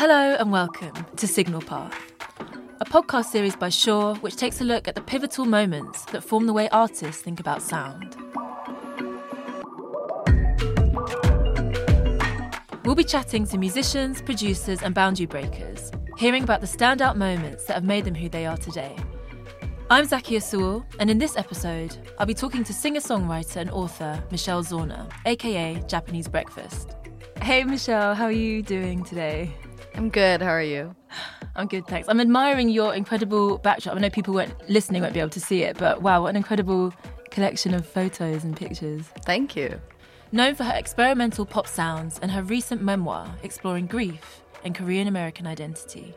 Hello and welcome to Signal Path, a podcast series by Shure which takes a look at the pivotal moments that form the way artists think about sound. We'll be chatting to musicians, producers, and boundary breakers, hearing about the standout moments that have made them who they are today. I'm Zakia Sewell, and in this episode, I'll be talking to singer songwriter and author Michelle Zauner, aka Japanese Breakfast. Hey, Michelle, how are you doing today? I'm good. How are you? I'm good, thanks. I'm admiring your incredible backdrop. I know people weren't listening won't be able to see it, but wow, what an incredible collection of photos and pictures. Thank you. Known for her experimental pop sounds and her recent memoir exploring grief and Korean American identity.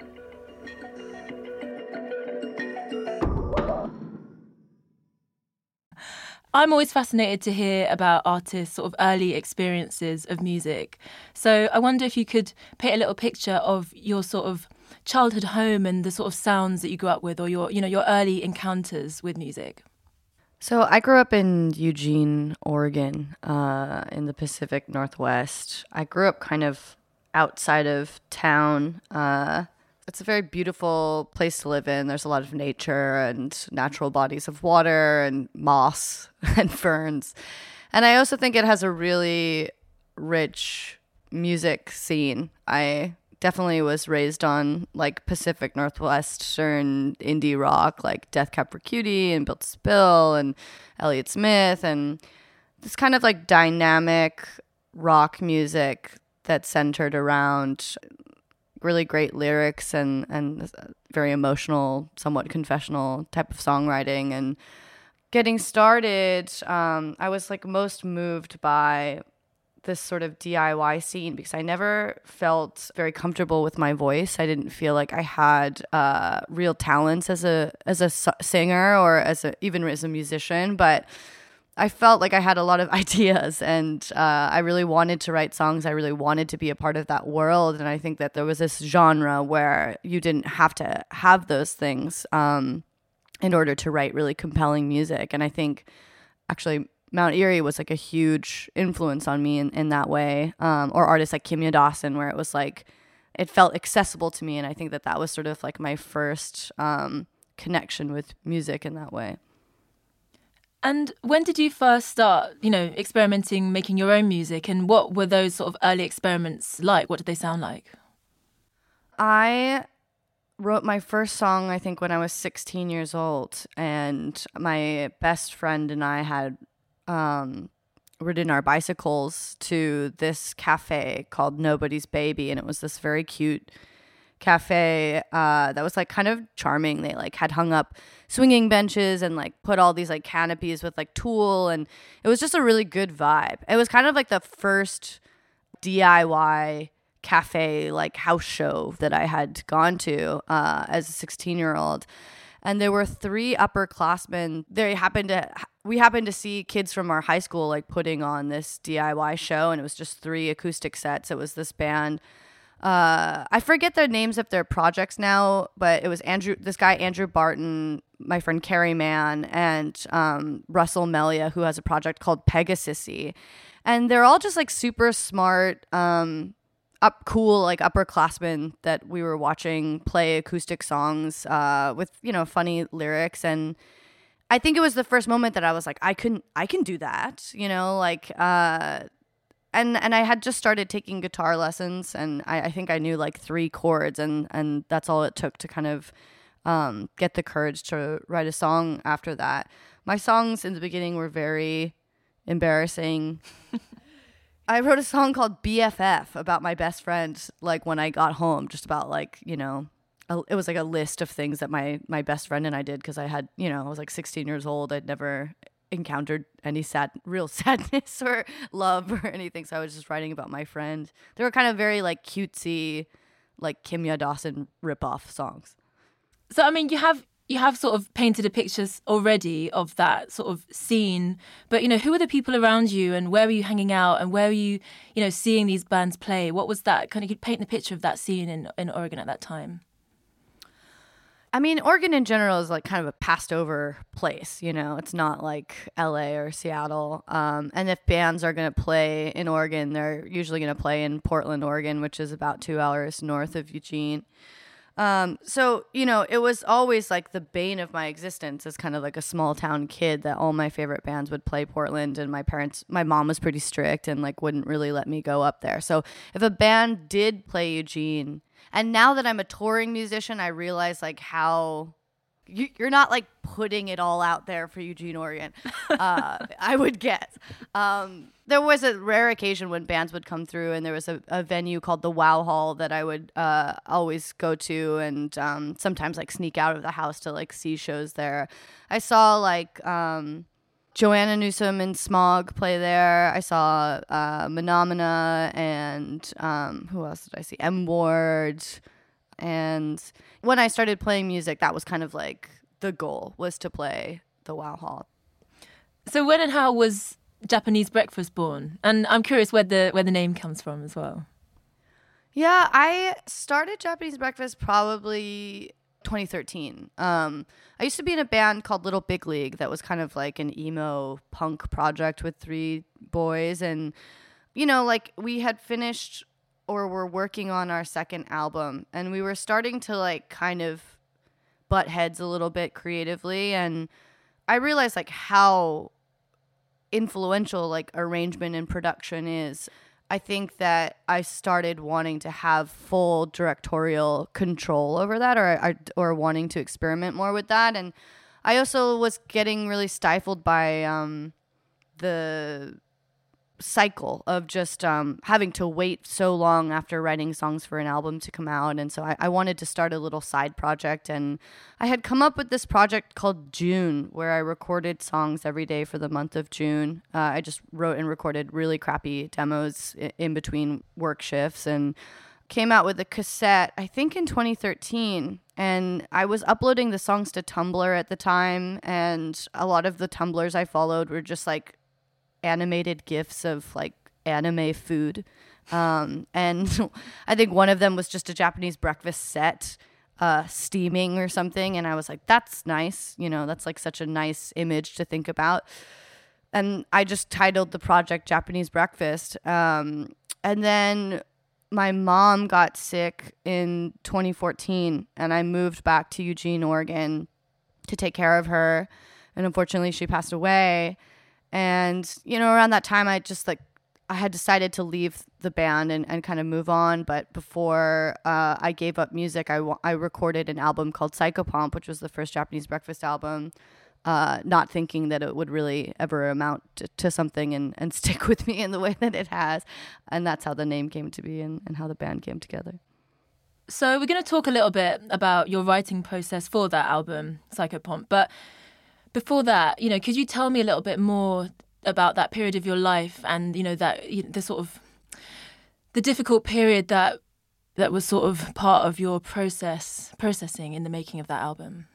I'm always fascinated to hear about artists' sort of early experiences of music. So I wonder if you could paint a little picture of your sort of childhood home and the sort of sounds that you grew up with, or your you know your early encounters with music. So I grew up in Eugene, Oregon, uh, in the Pacific Northwest. I grew up kind of outside of town. Uh, it's a very beautiful place to live in. There's a lot of nature and natural bodies of water and moss and ferns. And I also think it has a really rich music scene. I definitely was raised on like Pacific Northwestern indie rock, like Death Cab for Cutie and Built Spill and Elliott Smith and this kind of like dynamic rock music that's centered around really great lyrics and and very emotional, somewhat confessional type of songwriting. And getting started, um, I was like most moved by this sort of DIY scene because I never felt very comfortable with my voice. I didn't feel like I had uh, real talents as a as a singer or as a even as a musician, but I felt like I had a lot of ideas and uh, I really wanted to write songs. I really wanted to be a part of that world. And I think that there was this genre where you didn't have to have those things um, in order to write really compelling music. And I think actually Mount Eerie was like a huge influence on me in, in that way. Um, or artists like Kimya Dawson, where it was like, it felt accessible to me. And I think that that was sort of like my first um, connection with music in that way. And when did you first start, you know, experimenting, making your own music? And what were those sort of early experiments like? What did they sound like? I wrote my first song, I think, when I was 16 years old. And my best friend and I had um, ridden our bicycles to this cafe called Nobody's Baby. And it was this very cute cafe uh, that was like kind of charming. They like had hung up swinging benches and like put all these like canopies with like tulle, and it was just a really good vibe. It was kind of like the first DIY cafe like house show that I had gone to uh, as a 16 year old. And there were three upperclassmen. They happened to we happened to see kids from our high school like putting on this DIY show, and it was just three acoustic sets. It was this band uh, I forget the names of their projects now, but it was Andrew, this guy Andrew Barton, my friend Carrie Mann, and um, Russell Melia, who has a project called Pegasusy, and they're all just like super smart, um, up cool like upperclassmen that we were watching play acoustic songs uh, with you know funny lyrics and. I think it was the first moment that I was like, I can, I can do that, you know, like, uh, and and I had just started taking guitar lessons, and I, I think I knew like three chords, and and that's all it took to kind of um, get the courage to write a song after that. My songs in the beginning were very embarrassing. I wrote a song called BFF about my best friend, like when I got home, just about like you know, it was like a list of things that my my best friend and I did because I had you know I was like 16 years old. I'd never encountered any sad real sadness or love or anything. So i was just writing about my friend. They were kind of very like cutesy like kimya dawson rip-off songs. So i mean you have you have sort of painted a picture already of that sort of scene but you know who are the people around you and where were you hanging out and where were you you know seeing these bands play? What was that kind of you paint the picture of that scene in in oregon at that time I mean, Oregon in general is like kind of a passed over place, you know. It's not like LA or Seattle. Um, and if bands are going to play in Oregon, they're usually going to play in Portland, Oregon, which is about two hours north of Eugene. Um, so, you know, it was always like the bane of my existence as kind of like a small town kid that all my favorite bands would play Portland and my parents, my mom was pretty strict and like wouldn't really let me go up there. So if a band did play Eugene, and now that I'm a touring musician, I realize like how you, are not like putting it all out there for Eugene, Oregon. Uh, I would guess. Um, there was a rare occasion when bands would come through, and there was a, a venue called the Wow Hall that I would uh, always go to, and um, sometimes like sneak out of the house to like see shows there. I saw like um, Joanna Newsom and Smog play there. I saw uh, Menomena and um, who else did I see? M Ward. And when I started playing music, that was kind of like the goal was to play the Wow Hall. So when and how was Japanese Breakfast born? And I'm curious where the where the name comes from as well. Yeah, I started Japanese Breakfast probably 2013. Um, I used to be in a band called Little Big League that was kind of like an emo punk project with three boys. And, you know, like we had finished or were working on our second album and we were starting to like kind of butt heads a little bit creatively. And I realized like how influential like arrangement and production is I think that I started wanting to have full directorial control over that, or or wanting to experiment more with that, and I also was getting really stifled by um, the cycle of just um, having to wait so long after writing songs for an album to come out. And so I, I, wanted to start a little side project. And I had come up with this project called June, where I recorded songs every day for the month of June. Uh, I just wrote and recorded really crappy demos in, between work shifts and came out with a cassette, I think in 2013. And I was uploading the songs to Tumblr at the time. And a lot of the Tumblrs I followed were just like animated gifs of like anime food. Um, and I think one of them was just a Japanese breakfast set uh, steaming or something. And I was like, that's nice. You know, that's like such a nice image to think about. And I just titled the project Japanese Breakfast. Um, and then my mom got sick in 2014, and I moved back to Eugene, Oregon to take care of her. And unfortunately, she passed away. And, you know, around that time, I just like, I had decided to leave the band and, and kind of move on. But before uh, I gave up music, I, I recorded an album called Psychopomp, which was the first Japanese breakfast album. Uh, not thinking that it would really ever amount to, to, something and, and stick with me in the way that it has. And that's how the name came to be and, and how the band came together. So, we're going to talk a little bit about your writing process for that album, Psychopomp. But before that, you know, could you tell me a little bit more about that period of your life and you know that you know, the sort of the difficult period that that was sort of part of your process processing in the making of that album?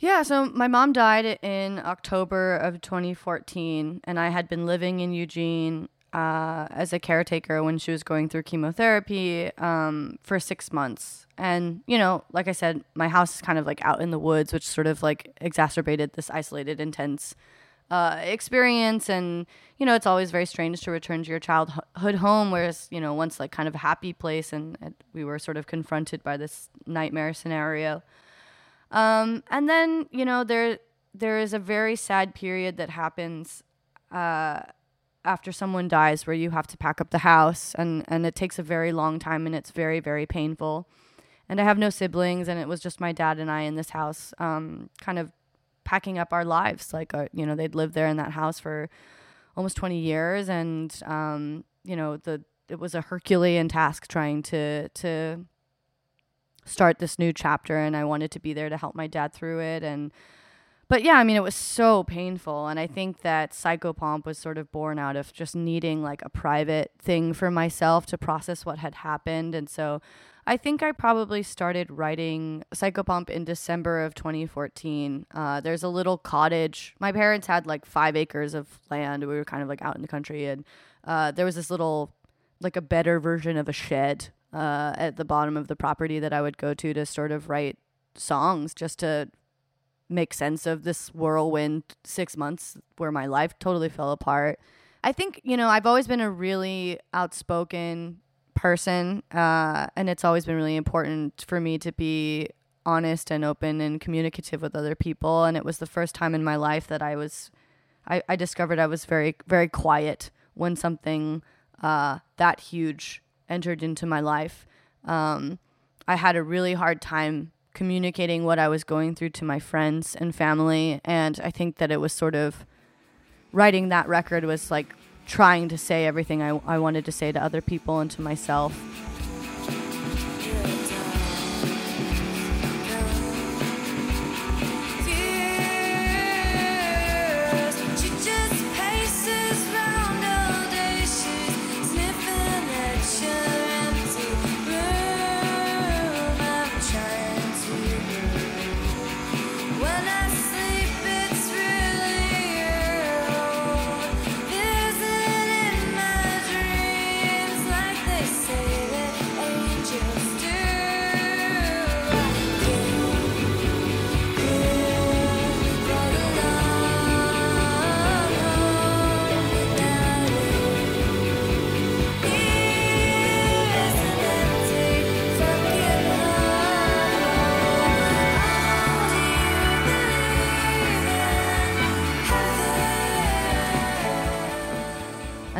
Yeah, so my mom died in October of 2014, and I had been living in Eugene uh, as a caretaker when she was going through chemotherapy um, for six months. And, you know, like I said, my house is kind of like out in the woods, which sort of like exacerbated this isolated, intense uh, experience. And, you know, it's always very strange to return to your childhood home, whereas, you know, once like kind of a happy place, and, and we were sort of confronted by this nightmare scenario. Um, and then, you know, there there is a very sad period that happens uh, after someone dies where you have to pack up the house and, and it takes a very long time and it's very, very painful. And I have no siblings and it was just my dad and I in this house, um, kind of packing up our lives. Like, uh, you know, they'd lived there in that house for almost 20 years. And, um, you know, the, it was a Herculean task trying to, to start this new chapter. And I wanted to be there to help my dad through it. And, but yeah, I mean, it was so painful. And I think that Psychopomp was sort of born out of just needing like a private thing for myself to process what had happened. And so I think I probably started writing Psychopomp in December of 2014. Uh, there's a little cottage. My parents had like five acres of land. We were kind of like out in the country. And uh, there was this little, like a better version of a shed uh, at the bottom of the property that I would go to to sort of write songs just to make sense of this whirlwind six months where my life totally fell apart. I think, you know, I've always been a really outspoken person, uh, and it's always been really important for me to be honest and open and communicative with other people. And it was the first time in my life that I was, I, I discovered I was very, very quiet when something uh, that huge entered into my life. Um, I had a really hard time communicating what I was going through to my friends and family. And I think that it was sort of writing that record was like trying to say everything I, I wanted to say to other people and to myself.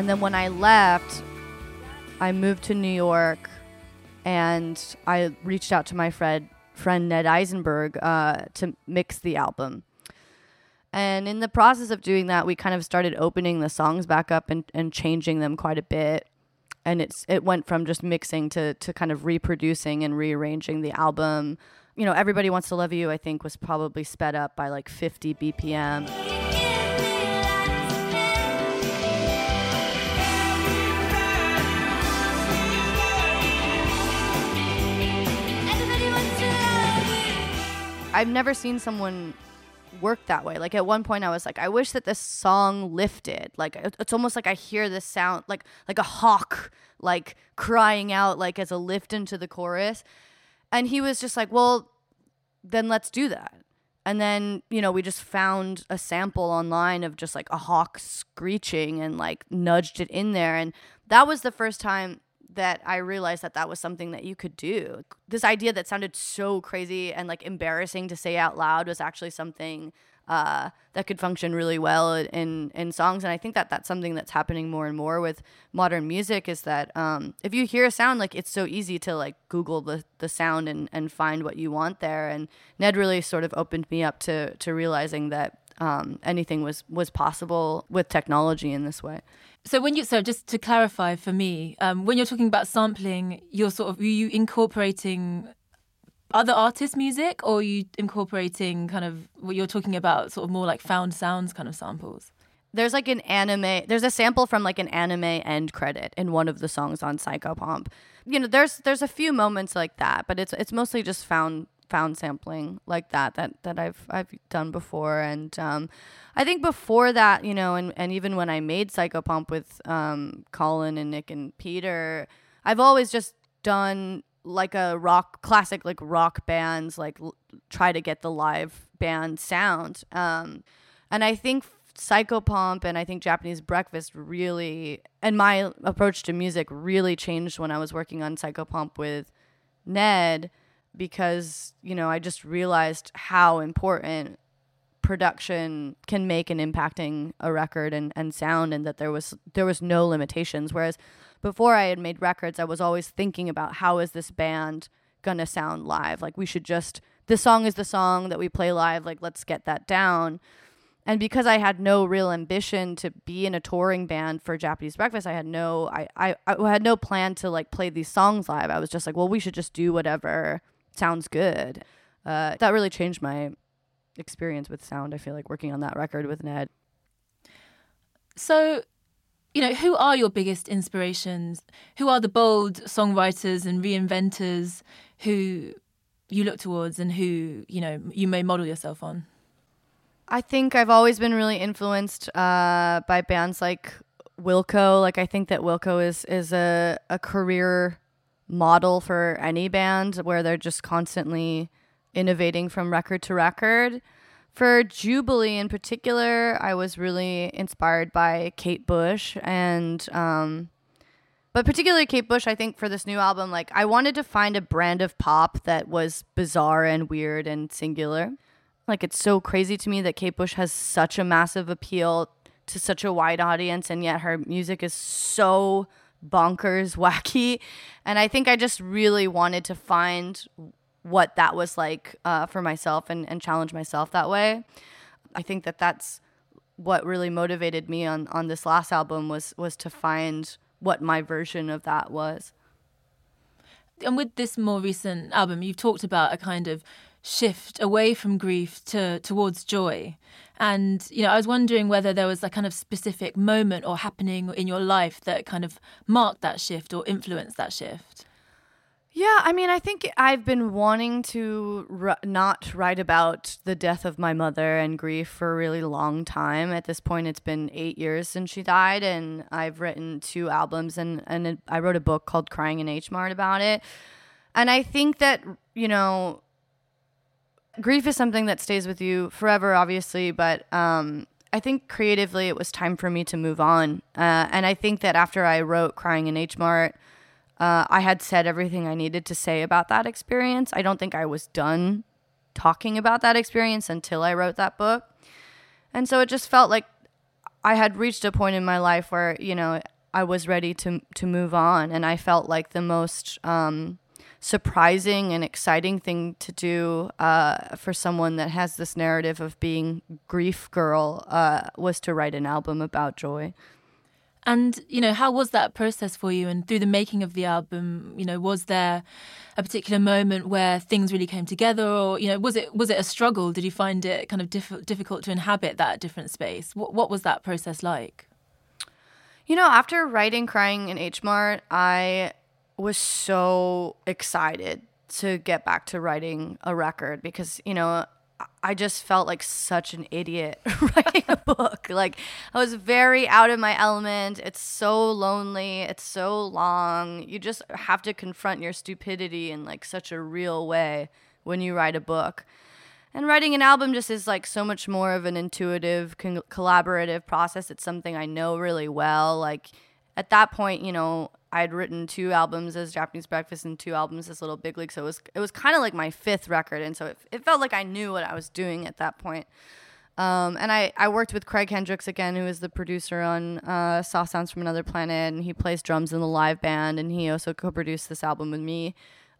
And then when I left, I moved to New York and I reached out to my friend friend Ned Eisenberg uh, to mix the album. And in the process of doing that, we kind of started opening the songs back up and, and changing them quite a bit. And it's it went from just mixing to to kind of reproducing and rearranging the album. You know, Everybody Wants to Love You, I think, was probably sped up by like 50 BPM. I've never seen someone work that way. Like at one point I was like, I wish that this song lifted. Like it's almost like I hear this sound like like a hawk like crying out like as a lift into the chorus. And he was just like, "Well, then let's do that." And then, you know, we just found a sample online of just like a hawk screeching and like nudged it in there and that was the first time that I realized that that was something that you could do. This idea that sounded so crazy and like embarrassing to say out loud was actually something uh, that could function really well in in songs. And I think that that's something that's happening more and more with modern music. Is that um, if you hear a sound, like it's so easy to like Google the the sound and and find what you want there. And Ned really sort of opened me up to to realizing that um, anything was was possible with technology in this way. So when you so just to clarify for me, um, when you're talking about sampling, you're sort of are you incorporating other artists' music, or you incorporating kind of what you're talking about, sort of more like found sounds kind of samples? There's like an anime. There's a sample from like an anime end credit in one of the songs on Psychopomp. You know, there's there's a few moments like that, but it's it's mostly just found found sampling like that that that I've I've done before. And um, I think before that you know and, and even when I made Psychopomp with um, Colin and Nick and Peter I've always just done like a rock classic like rock bands like l- try to get the live band sound. Um, and I think Psychopomp and I think Japanese Breakfast really and my approach to music really changed when I was working on Psychopomp with Ned because you know I just realized how important production can make in impacting a record and, and sound and that there was there was no limitations. Whereas before I had made records I was always thinking about how is this band gonna sound live? Like we should just this song is the song that we play live like let's get that down. And because I had no real ambition to be in a touring band for Japanese Breakfast, I had no I, I, I had no plan to like play these songs live. I was just like, well, we should just do whatever sounds good. Uh, that really changed my experience with sound. I feel like working on that record with Ned. So, you know, who are your biggest inspirations? Who are the bold songwriters and reinventors who you look towards and who, you know, you may model yourself on? I think I've always been really influenced uh, by bands like Wilco. Like I think that Wilco is is a, a career model for any band where they're just constantly innovating from record to record. For Jubilee in particular, I was really inspired by Kate Bush and um, but particularly Kate Bush, I think for this new album, like I wanted to find a brand of pop that was bizarre and weird and singular. Like it's so crazy to me that Kate Bush has such a massive appeal to such a wide audience and yet her music is so bonkers wacky. And i think i just really wanted to find what that was like uh, for myself and, and challenge myself that way. I think that that's what really motivated me on, on this last album was was to find what my version of that was. And with this more recent album you've talked about a kind of shift away from grief to towards joy and you know i was wondering whether there was a kind of specific moment or happening in your life that kind of marked that shift or influenced that shift. Yeah i mean i think i've been wanting to r- not write about the death of my mother and grief for a really long time. At this point it's been eight years since she died and i've written two albums and, and i wrote a book called crying in h mart about it. And i think that you know grief is something that stays with you forever, obviously, but um, I think creatively it was time for me to move on. Uh, and I think that after I wrote Crying in H Mart, uh, I had said everything I needed to say about that experience. I don't think I was done talking about that experience until I wrote that book. And so it just felt like I had reached a point in my life where, you know, I was ready to to move on and I felt like the most um, surprising and exciting thing to do uh, for someone that has this narrative of being grief girl uh, was to write an album about joy. And you know, how was that process for you? And through the making of the album, you know, was there a particular moment where things really came together, or you know, was it was it a struggle? Did you find it kind of diff- difficult to inhabit that different space? What what was that process like? You know, after writing "Crying in H Mart," I was so excited to get back to writing a record because, you know, I just felt like such an idiot writing a book. Like I was very out of my element. It's so lonely. It's so long. You just have to confront your stupidity in like such a real way when you write a book. And writing an album just is like so much more of an intuitive, con- collaborative process. It's something I know really well. Like at that point, you know, I'd written two albums as Japanese Breakfast and two albums as Little Big League, so it was it was kind of like my fifth record, and so it, it felt like I knew what I was doing at that point. Um, and I, I worked with Craig Hendrix again, who is the producer on uh, Soft Sounds from Another Planet, and he plays drums in the live band, and he also co-produced this album with me,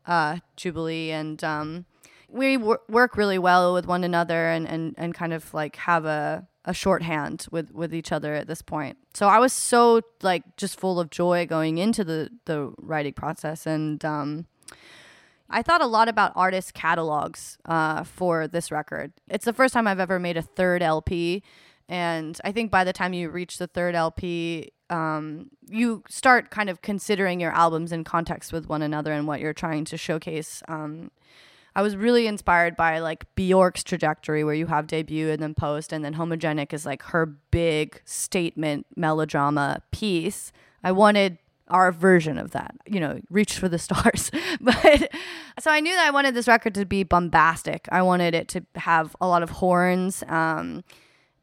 uh, Jubilee, and um, we wor- work really well with one another, and, and, and kind of like have a a shorthand with with each other at this point. So I was so like just full of joy going into the the writing process, and um, I thought a lot about artist catalogs uh, for this record. It's the first time I've ever made a third LP, and I think by the time you reach the third LP, um, you start kind of considering your albums in context with one another and what you're trying to showcase. Um, I was really inspired by like Bjork's trajectory where you have debut and then post and then homogenic is like her big statement melodrama piece. I wanted our version of that, you know, reach for the stars. but so I knew that I wanted this record to be bombastic. I wanted it to have a lot of horns. Um,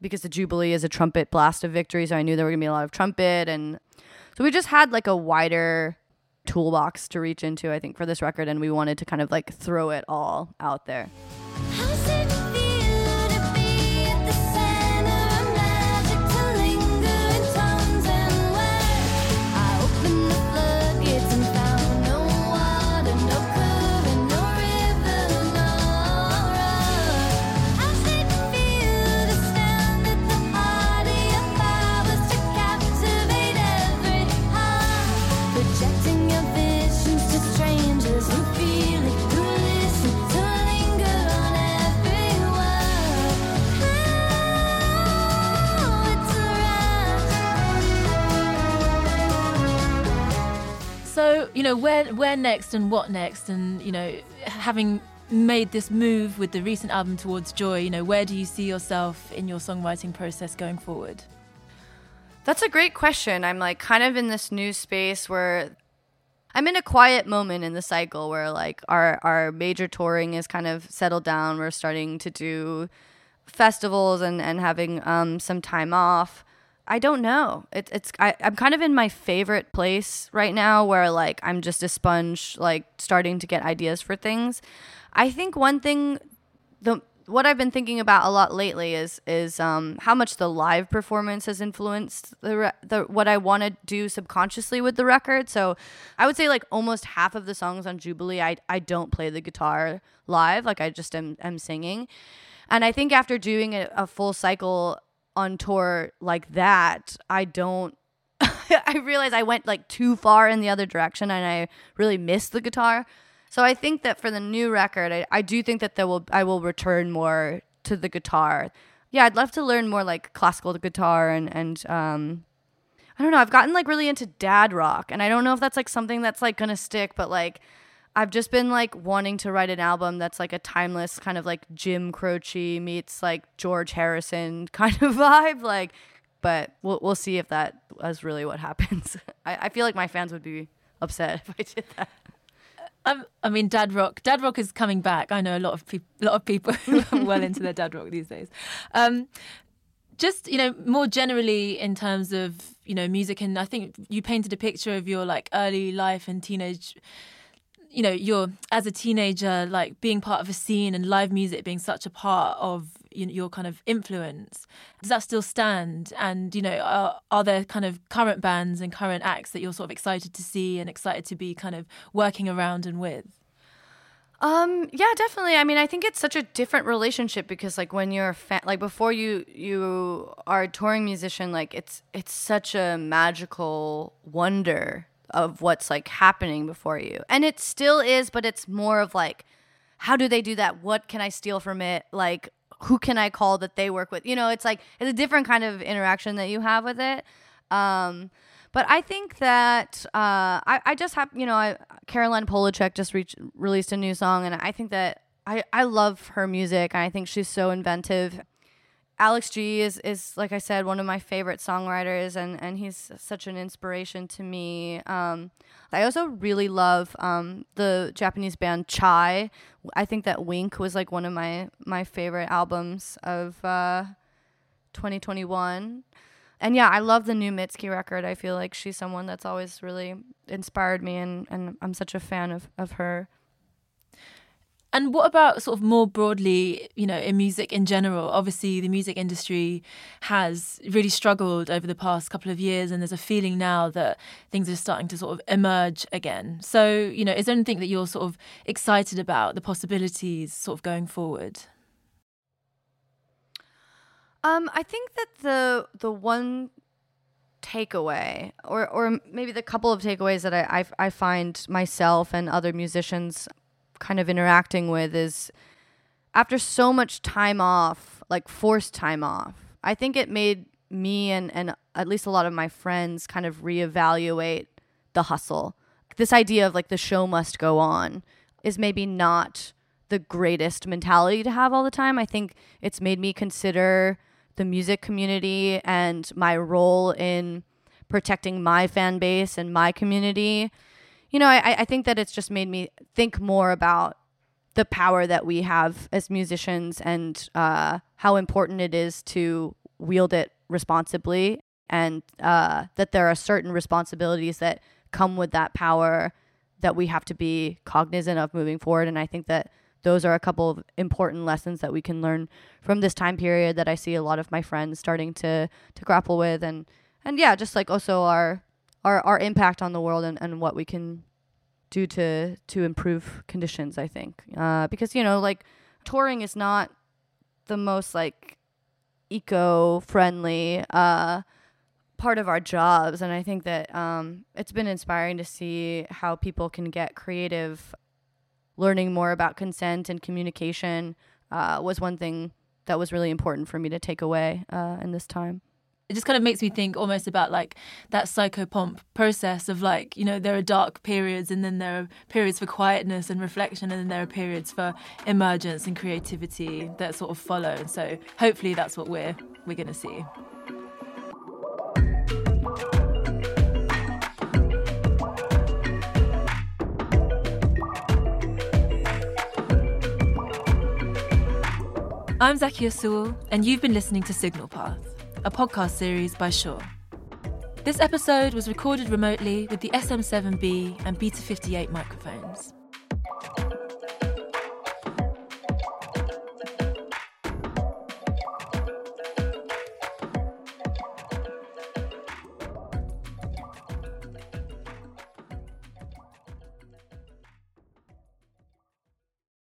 because the Jubilee is a trumpet blast of victory, so I knew there were gonna be a lot of trumpet and so we just had like a wider toolbox to reach into, I think, for this record, and we wanted to kind of like throw it all out there. Know, where where next and what next and, you know, having made this move with the recent album towards joy, you know, where do you see yourself in your songwriting process going forward? That's a great question. I'm like kind of in this new space where I'm in a quiet moment in the cycle where like our our major touring is kind of settled down. We're starting to do festivals and and having um, some time off. I don't know. It, it's I, I'm kind of in my favorite place right now where like I'm just a sponge, like starting to get ideas for things. I think one thing the what I've been thinking about a lot lately is is um, how much the live performance has influenced the, re- the what I want to do subconsciously with the record. So I would say like almost half of the songs on Jubilee, I I don't play the guitar live, like I just am am singing. And I think after doing a, a full cycle on tour like that, I don't. I realize I went like too far in the other direction, and I really missed the guitar. So I think that for the new record, I, I do think that there will I will return more to the guitar. Yeah, I'd love to learn more like classical guitar and and um, I don't know. I've gotten like really into dad rock, and I don't know if that's like something that's like gonna stick, but like I've just been like wanting to write an album that's like a timeless kind of like Jim Croce meets like George Harrison kind of vibe. Like, but we'll we'll see if that is really what happens. I, I feel like my fans would be upset if I did that. Um, I mean, dad rock. Dad rock is coming back. I know a lot of people. A lot of people are well into their dad rock these days. Um, just you know, more generally in terms of you know music, and I think you painted a picture of your like early life and teenage you know, you're as a teenager, like being part of a scene and live music being such a part of you know, your kind of influence. Does that still stand? And you know, are, are there kind of current bands and current acts that you're sort of excited to see and excited to be kind of working around and with? Um, yeah, definitely. I mean, I think it's such a different relationship because like when you're a fan, like before you you are a touring musician, like it's it's such a magical wonder of what's like happening before you. And it still is, but it's more of like, how do they do that? What can I steal from it? Like, who can I call that they work with? You know, it's like, it's a different kind of interaction that you have with it. Um, but I think that uh, I, I just have, you know, I, Caroline Polachek just reached, released a new song, and I think that I, I love her music, and I think she's so inventive Alex G is is like I said one of my favorite songwriters and and he's such an inspiration to me. Um, I also really love um, the Japanese band Chai. I think that Wink was like one of my my favorite albums of uh, 2021. And yeah, I love the new Mitski record. I feel like she's someone that's always really inspired me and, and I'm such a fan of, of her. And what about sort of more broadly, you know, in music in general? Obviously, the music industry has really struggled over the past couple of years, and there's a feeling now that things are starting to sort of emerge again. So, you know, is there anything that you're sort of excited about, the possibilities sort of going forward? Um, I think that the the one takeaway, or or maybe the couple of takeaways that I I, I find myself and other musicians kind of interacting with is after so much time off, like forced time off, I think it made me and, and at least a lot of my friends kind of reevaluate the hustle. This idea of like the show must go on is maybe not the greatest mentality to have all the time. I think it's made me consider the music community and my role in protecting my fan base and my community you know, I, I think that it's just made me think more about the power that we have as musicians and uh, how important it is to wield it responsibly and uh, that there are certain responsibilities that come with that power that we have to be cognizant of moving forward. And i think that those are a couple of important lessons that we can learn from this time period that i see a lot of my friends starting to to grapple with. And and yeah just like also our our our impact on the world and, and what we can do to to improve conditions i think. Uh, because you know like touring is not the most like eco-friendly uh, part of our jobs. And i think that um, it's been inspiring to see how people can get creative. Learning more about consent and communication uh, was one thing that was really important for me to take away uh, in this time it just kind of makes me think almost about like that psychopomp process of like you know there are dark periods and then there are periods for quietness and reflection and then there are periods for emergence and creativity that sort of follow so hopefully that's what we're we're going to see I'm Zakia Sewell, and you've been listening to Signal Path a podcast series by Shure. This episode was recorded remotely with the SM7B and Beta 58 microphones.